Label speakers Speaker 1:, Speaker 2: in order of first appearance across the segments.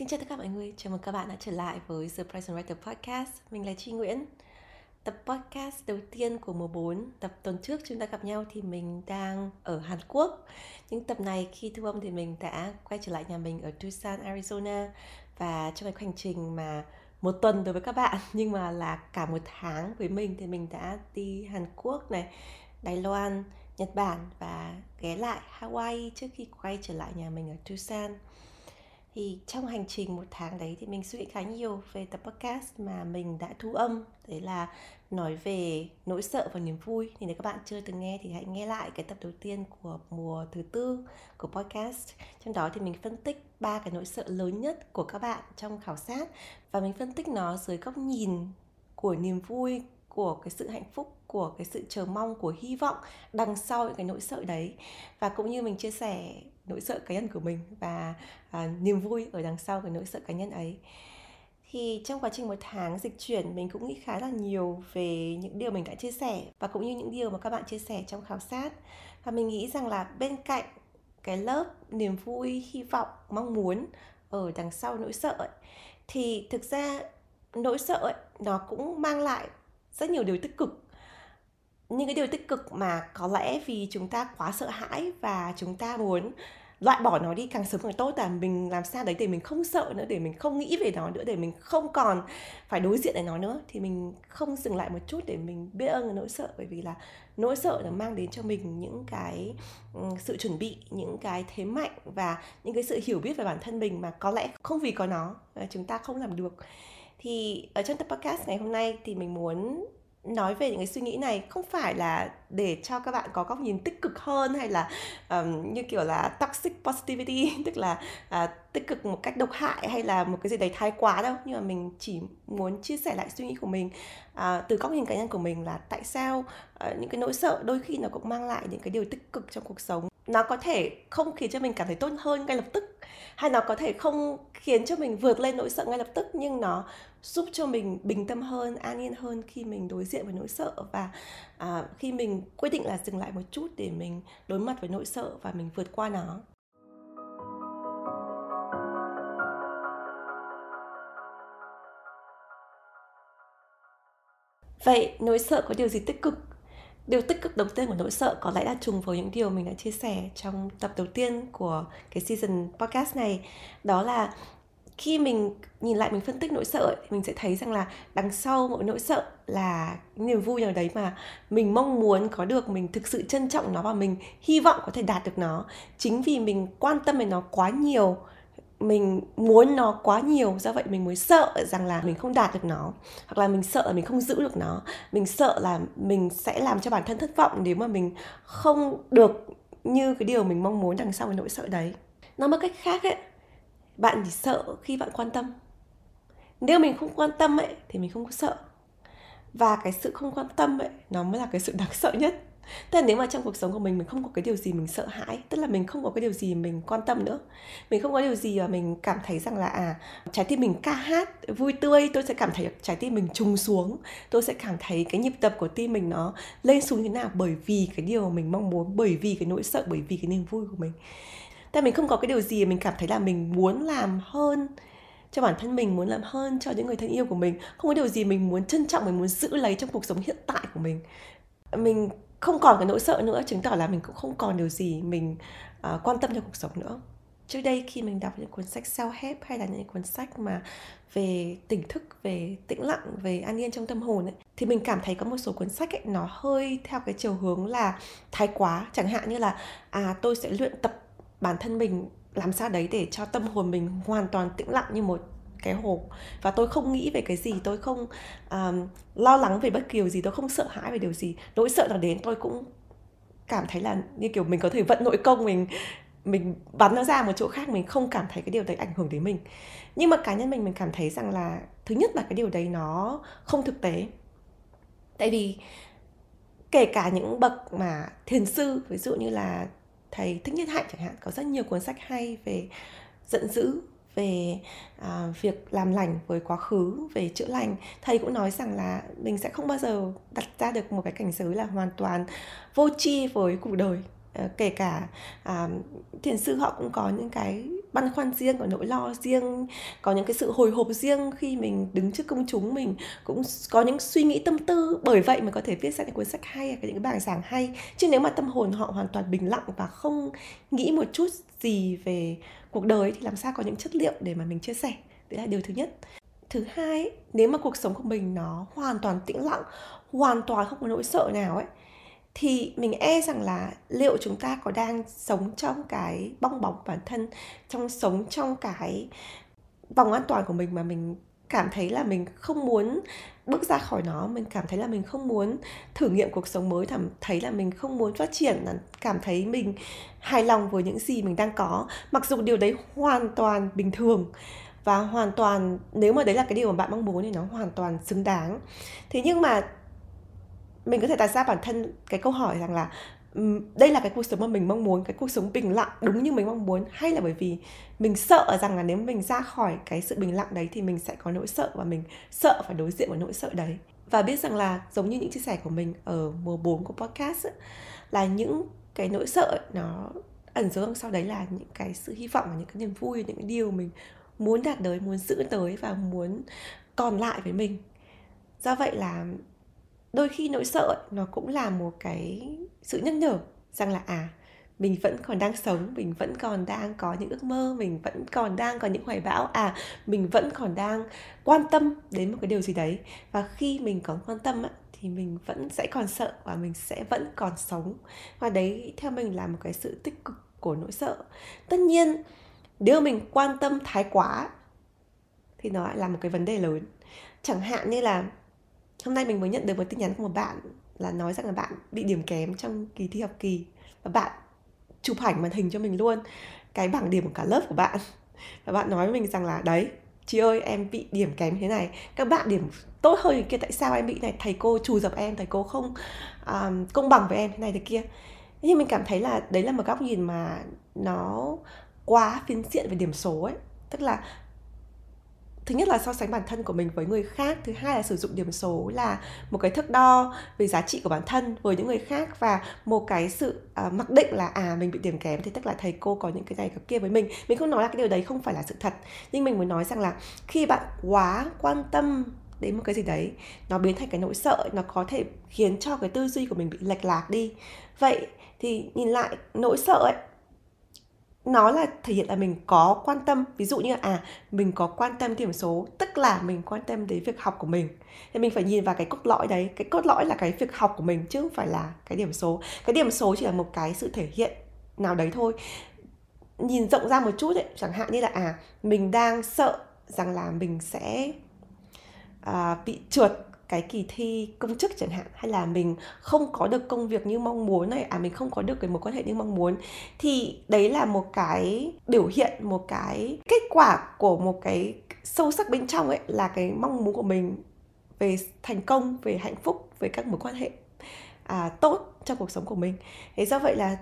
Speaker 1: Xin chào tất cả mọi người, chào mừng các bạn đã trở lại với The Present Writer Podcast. Mình là Tri Nguyễn. Tập podcast đầu tiên của mùa 4, tập tuần trước chúng ta gặp nhau thì mình đang ở Hàn Quốc. những tập này khi thu âm thì mình đã quay trở lại nhà mình ở Tucson, Arizona. Và trong cái hành trình mà một tuần đối với các bạn nhưng mà là cả một tháng với mình thì mình đã đi Hàn Quốc này, Đài Loan, Nhật Bản và ghé lại Hawaii trước khi quay trở lại nhà mình ở Tucson thì trong hành trình một tháng đấy thì mình suy nghĩ khá nhiều về tập podcast mà mình đã thu âm. Đấy là nói về nỗi sợ và niềm vui. Thì nếu các bạn chưa từng nghe thì hãy nghe lại cái tập đầu tiên của mùa thứ tư của podcast. Trong đó thì mình phân tích ba cái nỗi sợ lớn nhất của các bạn trong khảo sát. Và mình phân tích nó dưới góc nhìn của niềm vui, của cái sự hạnh phúc, của cái sự chờ mong, của hy vọng đằng sau những cái nỗi sợ đấy. Và cũng như mình chia sẻ nỗi sợ cá nhân của mình và à, niềm vui ở đằng sau cái nỗi sợ cá nhân ấy. Thì trong quá trình một tháng dịch chuyển mình cũng nghĩ khá là nhiều về những điều mình đã chia sẻ và cũng như những điều mà các bạn chia sẻ trong khảo sát. Và mình nghĩ rằng là bên cạnh cái lớp niềm vui hy vọng mong muốn ở đằng sau nỗi sợ ấy, thì thực ra nỗi sợ ấy, nó cũng mang lại rất nhiều điều tích cực. Những cái điều tích cực mà có lẽ vì chúng ta quá sợ hãi và chúng ta muốn loại bỏ nó đi, càng sớm càng tốt là mình làm sao đấy để mình không sợ nữa, để mình không nghĩ về nó nữa, để mình không còn phải đối diện với nó nữa, thì mình không dừng lại một chút để mình biết ơn nỗi sợ. Bởi vì là nỗi sợ nó mang đến cho mình những cái ừ, sự chuẩn bị, những cái thế mạnh và những cái sự hiểu biết về bản thân mình mà có lẽ không vì có nó à, chúng ta không làm được. Thì ở trong tập podcast ngày hôm nay thì mình muốn nói về những cái suy nghĩ này không phải là để cho các bạn có góc nhìn tích cực hơn hay là um, như kiểu là toxic positivity tức là uh, tích cực một cách độc hại hay là một cái gì đấy thái quá đâu. Nhưng mà mình chỉ muốn chia sẻ lại suy nghĩ của mình à, từ góc nhìn cá nhân của mình là tại sao à, những cái nỗi sợ đôi khi nó cũng mang lại những cái điều tích cực trong cuộc sống. Nó có thể không khiến cho mình cảm thấy tốt hơn ngay lập tức hay nó có thể không khiến cho mình vượt lên nỗi sợ ngay lập tức nhưng nó giúp cho mình bình tâm hơn an yên hơn khi mình đối diện với nỗi sợ và à, khi mình quyết định là dừng lại một chút để mình đối mặt với nỗi sợ và mình vượt qua nó. Vậy nỗi sợ có điều gì tích cực? Điều tích cực đầu tiên của nỗi sợ có lẽ là trùng với những điều mình đã chia sẻ trong tập đầu tiên của cái season podcast này. Đó là khi mình nhìn lại mình phân tích nỗi sợ ấy, mình sẽ thấy rằng là đằng sau mỗi nỗi sợ là niềm vui nào đấy mà mình mong muốn có được mình thực sự trân trọng nó và mình hy vọng có thể đạt được nó. Chính vì mình quan tâm về nó quá nhiều mình muốn nó quá nhiều, do vậy mình mới sợ rằng là mình không đạt được nó, hoặc là mình sợ là mình không giữ được nó. Mình sợ là mình sẽ làm cho bản thân thất vọng nếu mà mình không được như cái điều mình mong muốn, đằng sau cái nỗi sợ đấy. Nói một cách khác ấy, bạn chỉ sợ khi bạn quan tâm. Nếu mình không quan tâm ấy, thì mình không có sợ. Và cái sự không quan tâm ấy, nó mới là cái sự đáng sợ nhất. Tức là nếu mà trong cuộc sống của mình mình không có cái điều gì mình sợ hãi Tức là mình không có cái điều gì mình quan tâm nữa. Mình không có điều gì mà mình cảm thấy rằng là à Trái tim mình ca hát vui tươi Tôi sẽ cảm thấy trái tim mình trùng xuống. Tôi sẽ cảm thấy cái nhịp đập của tim mình nó lên xuống như thế nào Bởi vì cái điều mà mình mong muốn Bởi vì cái nỗi sợ, bởi vì cái niềm vui của mình. Tại mình không có cái điều gì mình cảm thấy là mình muốn làm hơn cho bản thân mình muốn làm hơn cho những người thân yêu của mình. Không có điều gì mình muốn trân trọng mình muốn giữ lấy trong cuộc sống hiện tại của mình. Mình không còn cái nỗi sợ nữa chứng tỏ là mình cũng không còn điều gì mình uh, quan tâm cho cuộc sống nữa. Trước đây khi mình đọc những cuốn sách self help hay là những cuốn sách mà về tỉnh thức về tĩnh lặng về an yên trong tâm hồn ấy thì mình cảm thấy có một số cuốn sách ấy nó hơi theo cái chiều hướng là thái quá. Chẳng hạn như là à tôi sẽ luyện tập bản thân mình làm sao đấy để cho tâm hồn mình hoàn toàn tĩnh lặng như một cái hồ và tôi không nghĩ về cái gì tôi không um, lo lắng về bất kỳ điều gì tôi không sợ hãi về điều gì. Nỗi sợ nào đến tôi cũng cảm thấy là như kiểu mình có thể vận nội công mình mình bắn nó ra một chỗ khác mình không cảm thấy cái điều đấy ảnh hưởng đến mình. Nhưng mà cá nhân mình mình cảm thấy rằng là thứ nhất là cái điều đấy nó không thực tế. Tại vì kể cả những bậc mà thiền sư ví dụ như là thầy thích nhất hạnh chẳng hạn có rất nhiều cuốn sách hay về giận dữ về à, việc làm lành với quá khứ về chữa lành. Thầy cũng nói rằng là mình sẽ không bao giờ đặt ra được một cái cảnh giới là hoàn toàn vô tri với cuộc đời. À, kể cả à, thiền sư họ cũng có những cái băn khoăn riêng có nỗi lo riêng có những cái sự hồi hộp riêng khi mình đứng trước công chúng. Mình cũng có những suy nghĩ tâm tư. Bởi vậy mà có thể viết ra những cuốn sách hay hay những cái bài giảng hay. Chứ nếu mà tâm hồn họ hoàn toàn bình lặng và không nghĩ một chút gì về cuộc đời thì làm sao có những chất liệu để mà mình chia sẻ? Đấy là điều thứ nhất. Thứ hai, nếu mà cuộc sống của mình nó hoàn toàn tĩnh lặng, hoàn toàn không có nỗi sợ nào ấy, thì mình e rằng là liệu chúng ta có đang sống trong cái bong bóng bản thân, trong sống trong cái vòng an toàn của mình mà mình cảm thấy là mình không muốn bước ra khỏi nó, mình cảm thấy là mình không muốn thử nghiệm cuộc sống mới cảm thấy là mình không muốn phát triển cảm thấy mình hài lòng với những gì mình đang có. Mặc dù điều đấy hoàn toàn bình thường và hoàn toàn, nếu mà đấy là cái điều mà bạn mong muốn thì nó hoàn toàn xứng đáng. Thế nhưng mà mình có thể đặt ra bản thân cái câu hỏi rằng là đây là cái cuộc sống mà mình mong muốn cái cuộc sống bình lặng đúng như mình mong muốn. Hay là bởi vì mình sợ rằng là nếu mình ra khỏi cái sự bình lặng đấy thì mình sẽ có nỗi sợ và mình sợ phải đối diện với nỗi sợ đấy. Và biết rằng là giống như những chia sẻ của mình ở mùa 4 của podcast ấy, là những cái nỗi sợ ấy, nó ẩn dấu đằng sau đấy là những cái sự hy vọng và những cái niềm vui những cái điều mình muốn đạt tới muốn giữ tới và muốn còn lại với mình. Do vậy là đôi khi nỗi sợ nó cũng là một cái sự nhắc nhở rằng là à mình vẫn còn đang sống, mình vẫn còn đang có những ước mơ, mình vẫn còn đang có những hoài bão à mình vẫn còn đang quan tâm đến một cái điều gì đấy. Và khi mình có quan tâm thì mình vẫn sẽ còn sợ và mình sẽ vẫn còn sống. Và đấy, theo mình là một cái sự tích cực của nỗi sợ. Tất nhiên, nếu mình quan tâm thái quá, thì nó lại là một cái vấn đề lớn. Chẳng hạn như là hôm nay mình mới nhận được một tin nhắn của một bạn là nói rằng là bạn bị điểm kém trong kỳ thi học kỳ. Và bạn chụp ảnh màn hình cho mình luôn cái bảng điểm của cả lớp của bạn. Và bạn nói với mình rằng là đấy chị ơi em bị điểm kém thế này. Các bạn điểm tốt hơn kia tại sao em bị này? Thầy cô trù dập em thầy cô không um, công bằng với em thế này thế kia. Nhưng mình cảm thấy là đấy là một góc nhìn mà nó quá phiến diện về điểm số ấy. Tức là thứ nhất là so sánh bản thân của mình với người khác thứ hai là sử dụng điểm số là một cái thước đo về giá trị của bản thân với những người khác và một cái sự uh, mặc định là à mình bị điểm kém thì tức là thầy cô có những cái này cái kia với mình. Mình không nói là cái điều đấy không phải là sự thật nhưng mình muốn nói rằng là khi bạn quá quan tâm đến một cái gì đấy nó biến thành cái nỗi sợ nó có thể khiến cho cái tư duy của mình bị lệch lạc đi. Vậy thì nhìn lại nỗi sợ ấy nó là thể hiện là mình có quan tâm. Ví dụ như là à mình có quan tâm điểm số tức là mình quan tâm đến việc học của mình. Thì mình phải nhìn vào cái cốt lõi đấy. Cái cốt lõi là cái việc học của mình chứ không phải là cái điểm số. Cái điểm số chỉ là một cái sự thể hiện nào đấy thôi. Nhìn rộng ra một chút ấy chẳng hạn như là à mình đang sợ rằng là mình sẽ à, bị trượt cái kỳ thi công chức chẳng hạn hay là mình không có được công việc như mong muốn này à mình không có được cái mối quan hệ như mong muốn thì đấy là một cái biểu hiện một cái kết quả của một cái sâu sắc bên trong ấy là cái mong muốn của mình về thành công về hạnh phúc về các mối quan hệ à, tốt trong cuộc sống của mình. Thế do vậy là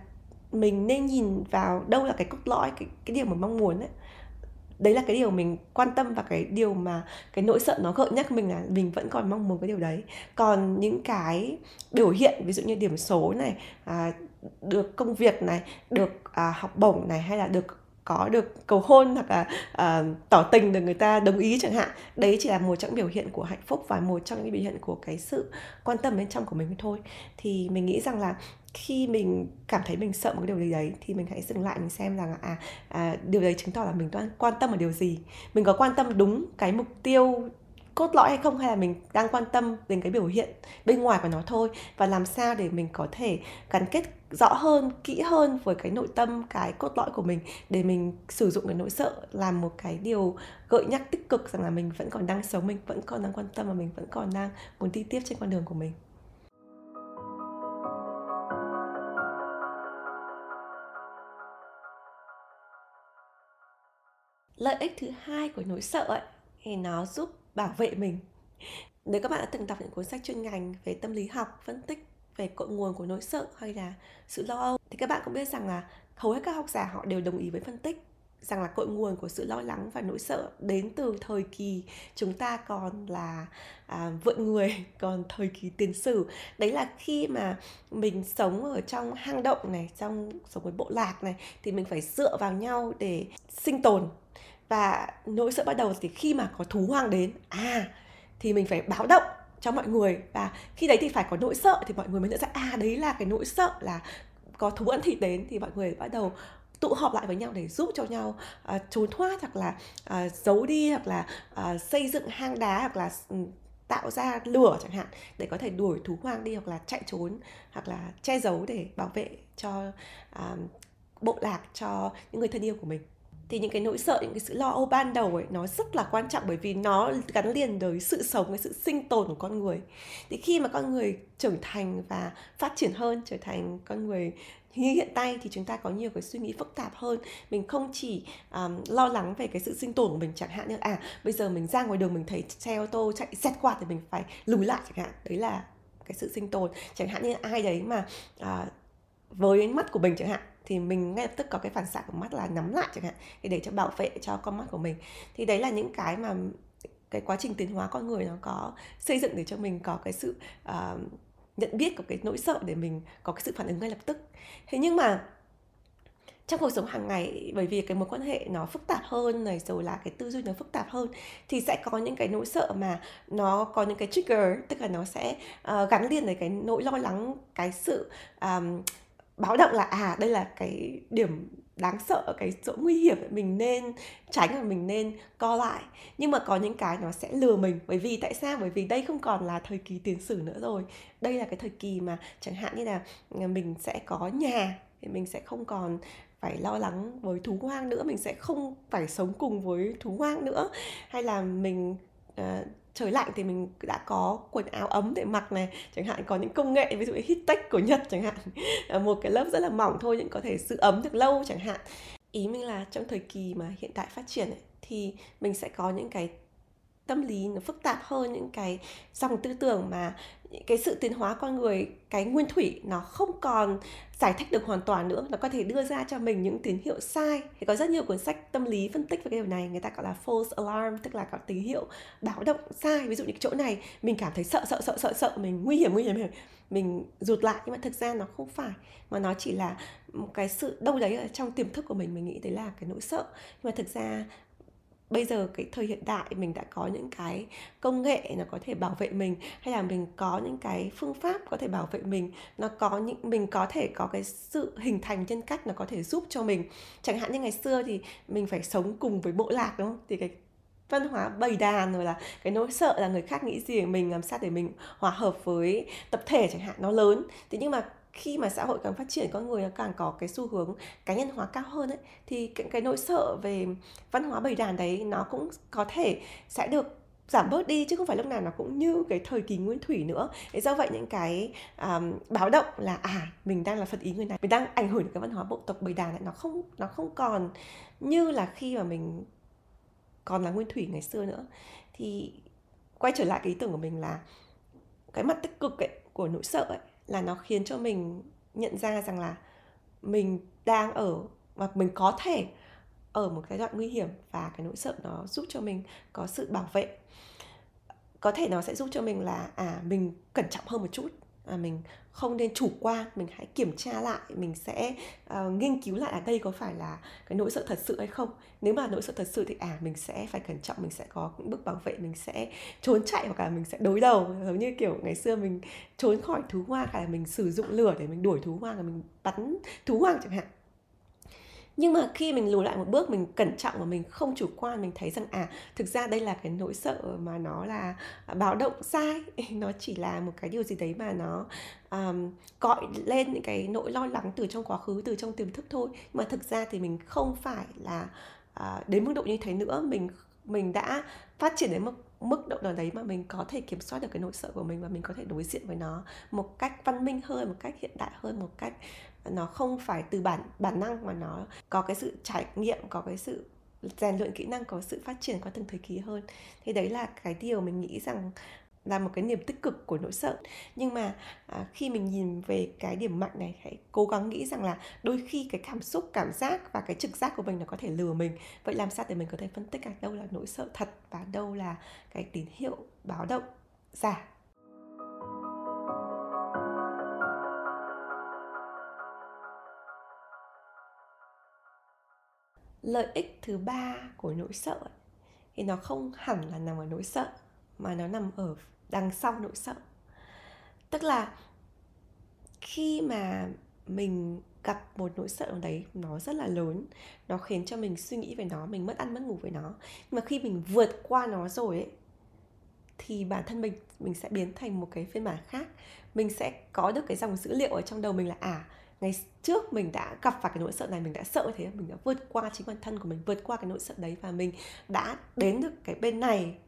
Speaker 1: mình nên nhìn vào đâu là cái cốt lõi cái, cái điều mà mong muốn ấy đấy là cái điều mình quan tâm và cái điều mà cái nỗi sợ nó gợi nhắc mình là mình vẫn còn mong muốn cái điều đấy. Còn những cái biểu hiện ví dụ như điểm số này à, được công việc này được à, học bổng này hay là được có được cầu hôn hoặc là uh, tỏ tình được người ta đồng ý chẳng hạn. Đấy chỉ là một trong biểu hiện của hạnh phúc và một trong những biểu hiện của cái sự quan tâm bên trong của mình thôi. Thì mình nghĩ rằng là khi mình cảm thấy mình sợ một cái điều gì đấy thì mình hãy dừng lại mình xem rằng à, à điều đấy chứng tỏ là mình đang quan tâm ở điều gì. Mình có quan tâm đúng cái mục tiêu cốt lõi hay không, hay là mình đang quan tâm đến cái biểu hiện bên ngoài của nó thôi? Và làm sao để mình có thể gắn kết rõ hơn, kỹ hơn với cái nội tâm, cái cốt lõi của mình để mình sử dụng cái nỗi sợ làm một cái điều gợi nhắc tích cực rằng là mình vẫn còn đang sống, mình vẫn còn đang quan tâm và mình vẫn còn đang muốn đi tiếp trên con đường của mình? Lợi ích thứ hai của nỗi sợ ấy, thì nó giúp bảo vệ mình. Nếu các bạn đã từng đọc những cuốn sách chuyên ngành về tâm lý học phân tích về cội nguồn của nỗi sợ hay là sự lo âu thì các bạn cũng biết rằng là hầu hết các học giả họ đều đồng ý với phân tích rằng là cội nguồn của sự lo lắng và nỗi sợ đến từ thời kỳ chúng ta còn là à, vợ người còn thời kỳ tiền sử. Đấy là khi mà mình sống ở trong hang động này trong sống với bộ lạc này thì mình phải dựa vào nhau để sinh tồn và nỗi sợ bắt đầu thì khi mà có thú hoang đến à thì mình phải báo động cho mọi người. Và khi đấy thì phải có nỗi sợ thì mọi người mới nhận ra à đấy là cái nỗi sợ là có thú ăn thịt đến. Thì mọi người bắt đầu tụ họp lại với nhau để giúp cho nhau uh, trốn thoát hoặc là uh, giấu đi hoặc là uh, xây dựng hang đá hoặc là tạo ra lửa chẳng hạn để có thể đuổi thú hoang đi hoặc là chạy trốn hoặc là che giấu để bảo vệ cho uh, bộ lạc cho những người thân yêu của mình thì những cái nỗi sợ những cái sự lo âu ban đầu ấy nó rất là quan trọng bởi vì nó gắn liền với sự sống cái sự sinh tồn của con người. Thì khi mà con người trưởng thành và phát triển hơn trở thành con người như hiện tại thì chúng ta có nhiều cái suy nghĩ phức tạp hơn. Mình không chỉ um, lo lắng về cái sự sinh tồn của mình chẳng hạn như à bây giờ mình ra ngoài đường mình thấy xe ô tô chạy xét qua thì mình phải lùi lại chẳng hạn. Đấy là cái sự sinh tồn. Chẳng hạn như ai đấy mà uh, với mắt của mình chẳng hạn thì mình ngay lập tức có cái phản xạ của mắt là nắm lại chẳng hạn để cho bảo vệ cho con mắt của mình. Thì đấy là những cái mà cái quá trình tiến hóa con người nó có xây dựng để cho mình có cái sự uh, nhận biết của cái nỗi sợ để mình có cái sự phản ứng ngay lập tức. Thế nhưng mà trong cuộc sống hàng ngày bởi vì cái mối quan hệ nó phức tạp hơn này rồi là cái tư duy nó phức tạp hơn thì sẽ có những cái nỗi sợ mà nó có những cái trigger tức là nó sẽ uh, gắn liền với cái nỗi lo lắng cái sự um, báo động là à đây là cái điểm đáng sợ cái chỗ nguy hiểm mình nên tránh và mình nên co lại. Nhưng mà có những cái nó sẽ lừa mình. Bởi vì tại sao? Bởi vì đây không còn là thời kỳ tiền sử nữa rồi. Đây là cái thời kỳ mà chẳng hạn như là à, mình sẽ có nhà thì mình sẽ không còn phải lo lắng với thú hoang nữa. Mình sẽ không phải sống cùng với thú hoang nữa. Hay là mình uh, trời lạnh thì mình đã có quần áo ấm để mặc này chẳng hạn có những công nghệ ví dụ như heat của nhật chẳng hạn. Ờ, một cái lớp rất là mỏng thôi nhưng có thể giữ ấm được lâu chẳng hạn. Ý mình là trong thời kỳ mà hiện tại phát triển ấy, thì mình sẽ có những cái tâm lý nó phức tạp hơn những cái dòng tư tưởng mà cái sự tiến hóa con người, cái nguyên thủy nó không còn giải thích được hoàn toàn nữa, nó có thể đưa ra cho mình những tín hiệu sai. Thì có rất nhiều cuốn sách tâm lý phân tích về cái điều này, người ta gọi là false alarm, tức là có tín hiệu báo động sai. Ví dụ như chỗ này, mình cảm thấy sợ sợ sợ sợ sợ, mình nguy hiểm nguy hiểm. Mình rụt lại, nhưng mà thực ra nó không phải, mà nó chỉ là một cái sự đâu đấy ở trong tiềm thức của mình mình nghĩ đấy là cái nỗi sợ. Nhưng mà thực ra bây giờ cái thời hiện đại mình đã có những cái công nghệ nó có thể bảo vệ mình, hay là mình có những cái phương pháp có thể bảo vệ mình, nó có những, mình có thể có cái sự hình thành nhân cách nó có thể giúp cho mình. Chẳng hạn như ngày xưa thì mình phải sống cùng với bộ lạc, đúng không? Thì cái văn hóa bầy đàn rồi là cái nỗi sợ là người khác nghĩ gì về mình, làm sao để mình hòa hợp với tập thể chẳng hạn, nó lớn. Thế nhưng mà khi mà xã hội càng phát triển con người càng có cái xu hướng cá nhân hóa cao hơn ấy thì cái, cái nỗi sợ về văn hóa bầy đàn đấy nó cũng có thể sẽ được giảm bớt đi chứ không phải lúc nào nó cũng như cái thời kỳ nguyên thủy nữa. Thế do vậy những cái um, báo động là à mình đang là phật ý người này mình đang ảnh hưởng đến cái văn hóa bộ tộc bầy đàn này nó không nó không còn như là khi mà mình còn là nguyên thủy ngày xưa nữa. Thì quay trở lại cái ý tưởng của mình là cái mặt tích cực ấy, của nỗi sợ ấy là nó khiến cho mình nhận ra rằng là mình đang ở và mình có thể ở một cái đoạn nguy hiểm và cái nỗi sợ nó giúp cho mình có sự bảo vệ. Có thể nó sẽ giúp cho mình là à mình cẩn trọng hơn một chút à, mình không nên chủ quan mình hãy kiểm tra lại mình sẽ uh, nghiên cứu lại ở đây có phải là cái nỗi sợ thật sự hay không. Nếu mà nỗi sợ thật sự thì à mình sẽ phải cẩn trọng mình sẽ có những bước bảo vệ mình sẽ trốn chạy hoặc là mình sẽ đối đầu. Giống như kiểu ngày xưa mình trốn khỏi thú hoang hay là mình sử dụng lửa để mình đuổi thú hoang là mình bắn thú hoang chẳng hạn nhưng mà khi mình lùi lại một bước mình cẩn trọng và mình không chủ quan mình thấy rằng à thực ra đây là cái nỗi sợ mà nó là báo động sai nó chỉ là một cái điều gì đấy mà nó um, gọi lên những cái nỗi lo lắng từ trong quá khứ từ trong tiềm thức thôi. Nhưng mà thực ra thì mình không phải là uh, đến mức độ như thế nữa. Mình mình đã phát triển đến mức mức độ nào đấy mà mình có thể kiểm soát được cái nỗi sợ của mình và mình có thể đối diện với nó một cách văn minh hơn một cách hiện đại hơn một cách nó không phải từ bản bản năng mà nó có cái sự trải nghiệm có cái sự rèn luyện kỹ năng có sự phát triển qua từng thời kỳ hơn. Thì đấy là cái điều mình nghĩ rằng là một cái niềm tích cực của nỗi sợ. Nhưng mà à, khi mình nhìn về cái điểm mạnh này hãy cố gắng nghĩ rằng là đôi khi cái cảm xúc cảm giác và cái trực giác của mình nó có thể lừa mình. Vậy làm sao để mình có thể phân tích là đâu là nỗi sợ thật và đâu là cái tín hiệu báo động giả? Lợi ích thứ ba của nỗi sợ thì nó không hẳn là nằm ở nỗi sợ, mà nó nằm ở đằng sau nỗi sợ. Tức là khi mà mình gặp một nỗi sợ đấy, nó rất là lớn, nó khiến cho mình suy nghĩ về nó, mình mất ăn, mất ngủ với nó. Nhưng mà khi mình vượt qua nó rồi ấy, thì bản thân mình mình sẽ biến thành một cái phiên bản khác. Mình sẽ có được cái dòng dữ liệu ở trong đầu mình là à ngày trước mình đã gặp phải cái nỗi sợ này mình đã sợ thế mình đã vượt qua chính bản thân của mình vượt qua cái nỗi sợ đấy và mình đã đến được cái bên này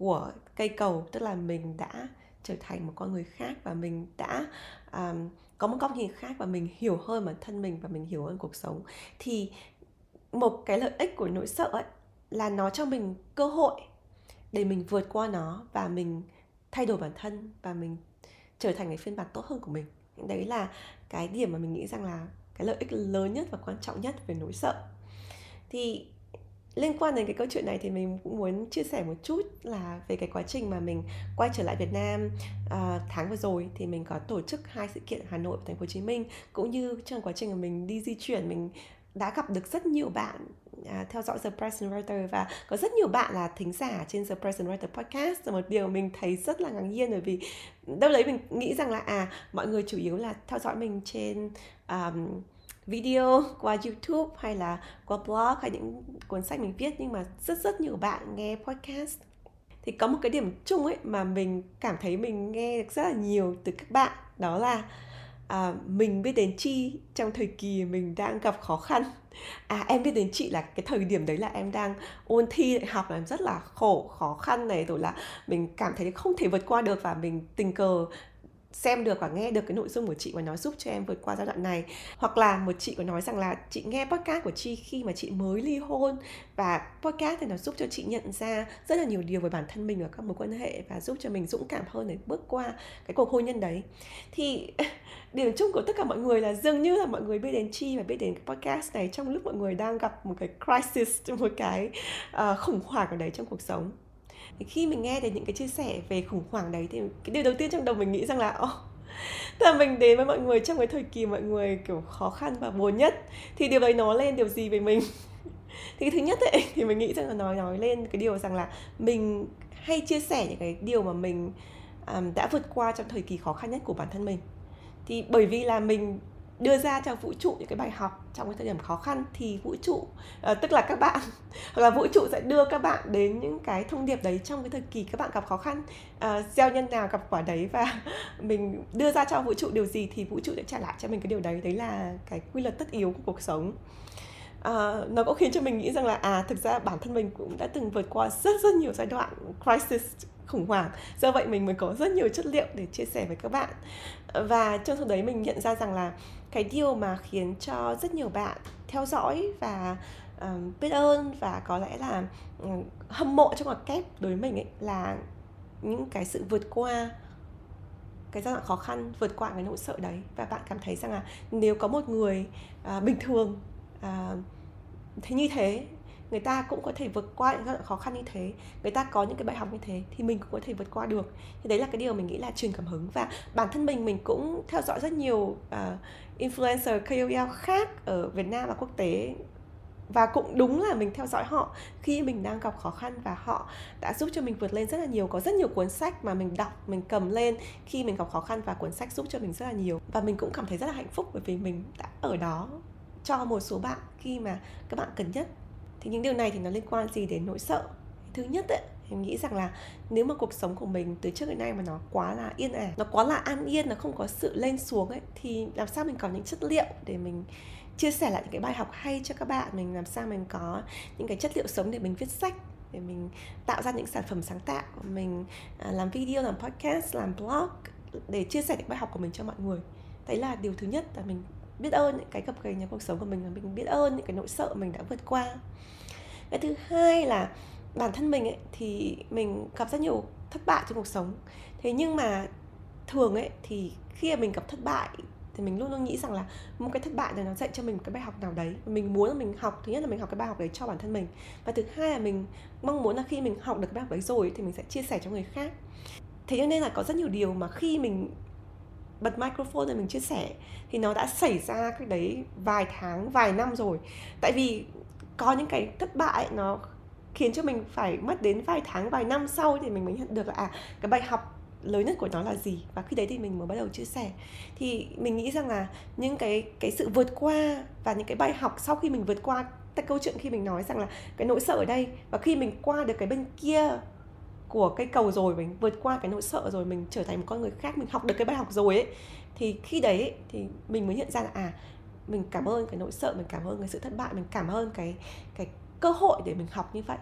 Speaker 1: của cây cầu. Tức là mình đã trở thành một con người khác và mình đã um, có một góc nhìn khác và mình hiểu hơn bản thân mình và mình hiểu hơn cuộc sống. Thì một cái lợi ích của nỗi sợ ấy là nó cho mình cơ hội để mình vượt qua nó và mình thay đổi bản thân và mình trở thành cái phiên bản tốt hơn của mình đấy là cái điểm mà mình nghĩ rằng là cái lợi ích lớn nhất và quan trọng nhất về nỗi sợ. Thì liên quan đến cái câu chuyện này thì mình cũng muốn chia sẻ một chút là về cái quá trình mà mình quay trở lại Việt Nam uh, tháng vừa rồi thì mình có tổ chức hai sự kiện Hà Nội và Thành phố Hồ Chí Minh cũng như trong quá trình mà mình đi di chuyển mình đã gặp được rất nhiều bạn à, theo dõi The Present Writer và có rất nhiều bạn là thính giả trên The Present Writer podcast. Là một điều mình thấy rất là ngạc nhiên bởi vì đâu đấy mình nghĩ rằng là à mọi người chủ yếu là theo dõi mình trên um, video qua YouTube hay là qua blog hay những cuốn sách mình viết. Nhưng mà rất rất nhiều bạn nghe podcast. Thì có một cái điểm chung ấy mà mình cảm thấy mình nghe được rất là nhiều từ các bạn đó là à, mình biết đến chi trong thời kỳ mình đang gặp khó khăn. À em biết đến chị là cái thời điểm đấy là em đang ôn thi đại học là em rất là khổ khó khăn này rồi là mình cảm thấy không thể vượt qua được và mình tình cờ xem được và nghe được cái nội dung của chị và nó giúp cho em vượt qua giai đoạn này. Hoặc là một chị có nói rằng là chị nghe podcast của chị khi mà chị mới ly hôn. Và podcast thì nó giúp cho chị nhận ra rất là nhiều điều về bản thân mình và các mối quan hệ và giúp cho mình dũng cảm hơn để bước qua cái cuộc hôn nhân đấy. Thì điểm chung của tất cả mọi người là dường như là mọi người biết đến chi và biết đến cái podcast này trong lúc mọi người đang gặp một cái crisis một cái uh, khủng hoảng ở đấy trong cuộc sống thì khi mình nghe thấy những cái chia sẻ về khủng hoảng đấy thì cái điều đầu tiên trong đầu mình nghĩ rằng là oh, là mình đến với mọi người trong cái thời kỳ mọi người kiểu khó khăn và buồn nhất. Thì điều đấy nói lên điều gì về mình? Thì thứ nhất ấy, thì mình nghĩ rằng là nói nói lên cái điều rằng là Mình hay chia sẻ những cái điều mà mình um, đã vượt qua trong thời kỳ khó khăn nhất của bản thân mình. Thì bởi vì là mình đưa ra cho vũ trụ những cái bài học trong cái thời điểm khó khăn thì vũ trụ uh, tức là các bạn hoặc là vũ trụ sẽ đưa các bạn đến những cái thông điệp đấy trong cái thời kỳ các bạn gặp khó khăn. Uh, gieo nhân nào gặp quả đấy và mình đưa ra cho vũ trụ điều gì thì vũ trụ sẽ trả lại cho mình cái điều đấy. Đấy là cái quy luật tất yếu của cuộc sống. Uh, nó cũng khiến cho mình nghĩ rằng là à thực ra bản thân mình cũng đã từng vượt qua rất rất nhiều giai đoạn crisis khủng hoảng. Do vậy mình mới có rất nhiều chất liệu để chia sẻ với các bạn. Và trong số đấy mình nhận ra rằng là cái điều mà khiến cho rất nhiều bạn theo dõi và um, biết ơn và có lẽ là um, hâm mộ trong ngoặc kép đối với mình ấy là những cái sự vượt qua cái giai đoạn khó khăn vượt qua cái nỗi sợ đấy. Và bạn cảm thấy rằng là nếu có một người uh, bình thường uh, thế như thế người ta cũng có thể vượt qua những giai đoạn khó khăn như thế người ta có những cái bài học như thế thì mình cũng có thể vượt qua được. Thì đấy là cái điều mình nghĩ là truyền cảm hứng và bản thân mình mình cũng theo dõi rất nhiều uh, influencer KOL khác ở Việt Nam và quốc tế. Và cũng đúng là mình theo dõi họ khi mình đang gặp khó khăn và họ đã giúp cho mình vượt lên rất là nhiều có rất nhiều cuốn sách mà mình đọc mình cầm lên khi mình gặp khó khăn và cuốn sách giúp cho mình rất là nhiều. Và mình cũng cảm thấy rất là hạnh phúc bởi vì mình đã ở đó cho một số bạn khi mà các bạn cần nhất thì những điều này thì nó liên quan gì đến nỗi sợ? Thứ nhất ấy, em nghĩ rằng là nếu mà cuộc sống của mình từ trước đến nay mà nó quá là yên ả nó quá là an yên nó không có sự lên xuống ấy thì làm sao mình có những chất liệu để mình chia sẻ lại những cái bài học hay cho các bạn? Mình làm sao mình có những cái chất liệu sống để mình viết sách để mình tạo ra những sản phẩm sáng tạo? Mình à, làm video làm podcast làm blog để chia sẻ những bài học của mình cho mọi người. Đấy là điều thứ nhất là mình biết ơn những cái gập ghềnh trong cuộc sống của mình và mình biết ơn những cái nỗi sợ mình đã vượt qua. Cái thứ hai là bản thân mình ấy, thì mình gặp rất nhiều thất bại trong cuộc sống. Thế nhưng mà thường ấy, thì khi mà mình gặp thất bại thì mình luôn luôn nghĩ rằng là một cái thất bại này nó dạy cho mình một cái bài học nào đấy. Mình muốn là mình học, thứ nhất là mình học cái bài học đấy cho bản thân mình. Và thứ hai là mình mong muốn là khi mình học được cái bài học đấy rồi thì mình sẽ chia sẻ cho người khác. Thế cho nên là có rất nhiều điều mà khi mình bật microphone để mình chia sẻ, thì nó đã xảy ra cái đấy vài tháng, vài năm rồi. Tại vì có những cái thất bại nó khiến cho mình phải mất đến vài tháng, vài năm sau thì mình mới nhận được là à cái bài học lớn nhất của nó là gì? Và khi đấy thì mình mới bắt đầu chia sẻ. Thì mình nghĩ rằng là những cái cái sự vượt qua và những cái bài học sau khi mình vượt qua, cái câu chuyện khi mình nói rằng là cái nỗi sợ ở đây và khi mình qua được cái bên kia của cây cầu rồi mình vượt qua cái nỗi sợ rồi mình trở thành một con người khác mình học được cái bài học rồi ấy. Thì khi đấy ấy, thì mình mới nhận ra là à mình cảm ơn cái nỗi sợ mình cảm ơn cái sự thất bại mình cảm ơn cái cái cơ hội để mình học như vậy.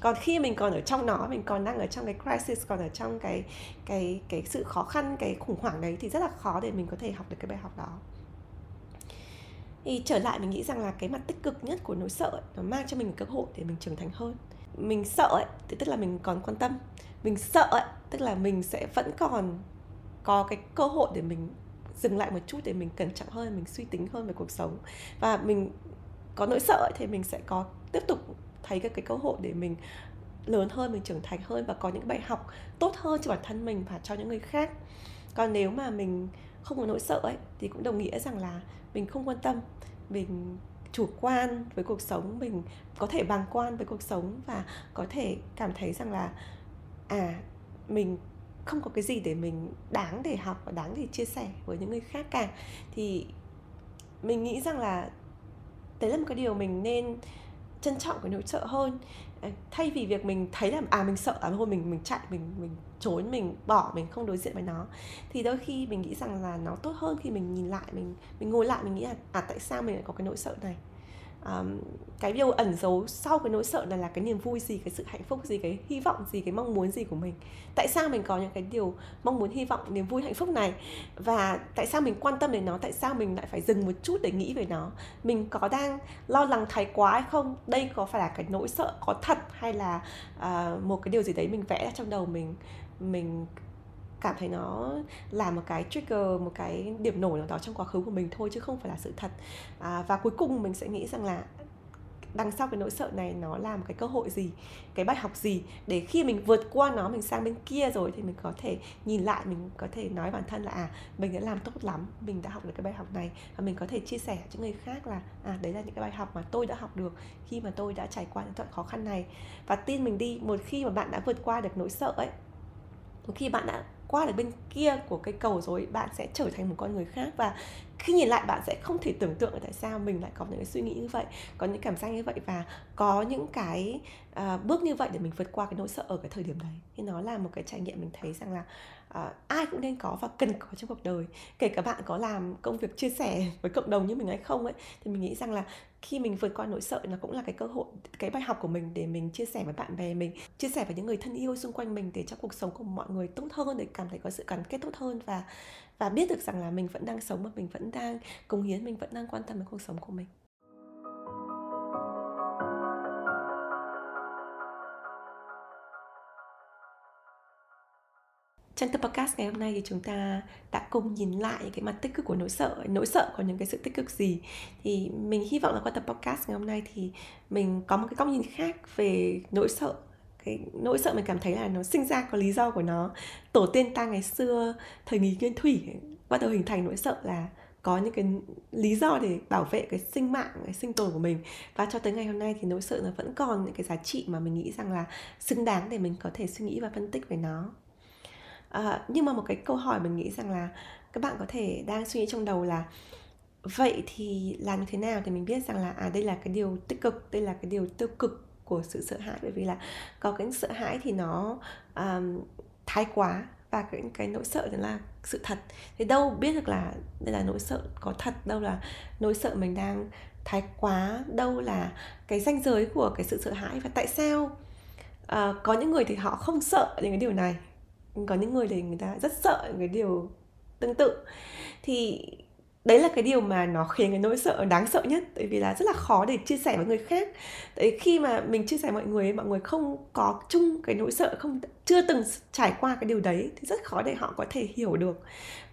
Speaker 1: Còn khi mình còn ở trong nó mình còn đang ở trong cái crisis còn ở trong cái cái cái sự khó khăn cái khủng hoảng đấy thì rất là khó để mình có thể học được cái bài học đó. Thì trở lại mình nghĩ rằng là cái mặt tích cực nhất của nỗi sợ ấy, nó mang cho mình một cơ hội để mình trưởng thành hơn mình sợ ấy thì tức là mình còn quan tâm. Mình sợ ấy tức là mình sẽ vẫn còn có cái cơ hội để mình dừng lại một chút để mình cẩn trọng hơn mình suy tính hơn về cuộc sống. Và mình có nỗi sợ ấy, thì mình sẽ có tiếp tục thấy các cái cơ hội để mình lớn hơn mình trưởng thành hơn và có những bài học tốt hơn cho bản thân mình và cho những người khác. Còn nếu mà mình không có nỗi sợ ấy thì cũng đồng nghĩa rằng là mình không quan tâm. Mình chủ quan với cuộc sống, mình có thể bàng quan với cuộc sống và có thể cảm thấy rằng là à mình không có cái gì để mình đáng để học và đáng để chia sẻ với những người khác cả. Thì mình nghĩ rằng là đấy là một cái điều mình nên trân trọng cái nỗi sợ hơn. Ờ, thay vì việc mình thấy là à mình sợ à thôi mình mình chạy, mình mình trốn, mình bỏ, mình không đối diện với nó, thì đôi khi mình nghĩ rằng là nó tốt hơn khi mình nhìn lại, mình mình ngồi lại, mình nghĩ là à tại sao mình lại có cái nỗi sợ này? Um, cái điều ẩn giấu sau cái nỗi sợ này là cái niềm vui gì cái sự hạnh phúc gì cái hy vọng gì cái mong muốn gì của mình? Tại sao mình có những cái điều mong muốn hy vọng niềm vui hạnh phúc này? Và tại sao mình quan tâm đến nó? Tại sao mình lại phải dừng một chút để nghĩ về nó? Mình có đang lo lắng thái quá hay không? Đây có phải là cái nỗi sợ có thật hay là uh, một cái điều gì đấy mình vẽ ra trong đầu mình mình cảm thấy nó là một cái trigger một cái điểm nổi nào đó trong quá khứ của mình thôi chứ không phải là sự thật. À, và cuối cùng mình sẽ nghĩ rằng là đằng sau cái nỗi sợ này nó là một cái cơ hội gì cái bài học gì để khi mình vượt qua nó mình sang bên kia rồi thì mình có thể nhìn lại mình có thể nói bản thân là à mình đã làm tốt lắm mình đã học được cái bài học này và mình có thể chia sẻ cho người khác là à đấy là những cái bài học mà tôi đã học được khi mà tôi đã trải qua những đoạn khó khăn này. Và tin mình đi một khi mà bạn đã vượt qua được nỗi sợ ấy một khi bạn đã qua được bên kia của cây cầu rồi bạn sẽ trở thành một con người khác. Và khi nhìn lại bạn sẽ không thể tưởng tượng tại sao mình lại có những cái suy nghĩ như vậy có những cảm giác như vậy và có những cái uh, bước như vậy để mình vượt qua cái nỗi sợ ở cái thời điểm đấy. Thì nó là một cái trải nghiệm mình thấy rằng là à, ai cũng nên có và cần có trong cuộc đời. Kể cả bạn có làm công việc chia sẻ với cộng đồng như mình hay không ấy thì mình nghĩ rằng là khi mình vượt qua nỗi sợ nó cũng là cái cơ hội cái bài học của mình để mình chia sẻ với bạn bè mình chia sẻ với những người thân yêu xung quanh mình để cho cuộc sống của mọi người tốt hơn để cảm thấy có sự gắn kết tốt hơn và và biết được rằng là mình vẫn đang sống và mình vẫn đang cống hiến mình vẫn đang quan tâm đến cuộc sống của mình. Trong tập podcast ngày hôm nay thì chúng ta đã cùng nhìn lại cái mặt tích cực của nỗi sợ nỗi sợ có những cái sự tích cực gì. Thì mình hy vọng là qua tập podcast ngày hôm nay thì mình có một cái góc nhìn khác về nỗi sợ. Cái nỗi sợ mình cảm thấy là nó sinh ra có lý do của nó. Tổ tiên ta ngày xưa, thời kỳ nguyên thủy, bắt đầu hình thành nỗi sợ là có những cái lý do để bảo vệ cái sinh mạng, cái sinh tồn của mình. Và cho tới ngày hôm nay thì nỗi sợ nó vẫn còn những cái giá trị mà mình nghĩ rằng là xứng đáng để mình có thể suy nghĩ và phân tích về nó à, nhưng mà một cái câu hỏi mình nghĩ rằng là các bạn có thể đang suy nghĩ trong đầu là vậy thì làm như thế nào thì mình biết rằng là à đây là cái điều tích cực đây là cái điều tiêu cực của sự sợ hãi? Bởi vì là có cái sợ hãi thì nó um, thái quá và cái cái nỗi sợ đó là sự thật. Thì đâu biết được là đây là nỗi sợ có thật đâu là nỗi sợ mình đang thái quá đâu là cái ranh giới của cái sự sợ hãi và tại sao uh, có những người thì họ không sợ những cái điều này có những người thì người ta rất sợ cái điều tương tự. Thì đấy là cái điều mà nó khiến cái nỗi sợ đáng sợ nhất tại vì là rất là khó để chia sẻ với người khác. Tại khi mà mình chia sẻ mọi người mọi người không có chung cái nỗi sợ không chưa từng trải qua cái điều đấy thì rất khó để họ có thể hiểu được.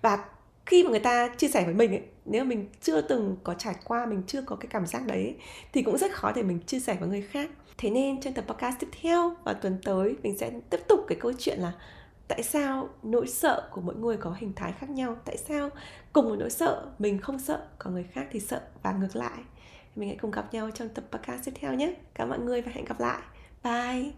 Speaker 1: Và khi mà người ta chia sẻ với mình ấy, nếu mình chưa từng có trải qua mình chưa có cái cảm giác đấy thì cũng rất khó để mình chia sẻ với người khác. Thế nên trong tập podcast tiếp theo và tuần tới mình sẽ tiếp tục cái câu chuyện là tại sao nỗi sợ của mỗi người có hình thái khác nhau? Tại sao cùng một nỗi sợ, mình không sợ còn người khác thì sợ và ngược lại? Mình hãy cùng gặp nhau trong tập podcast tiếp theo nhé. Cảm ơn mọi người và hẹn gặp lại. Bye!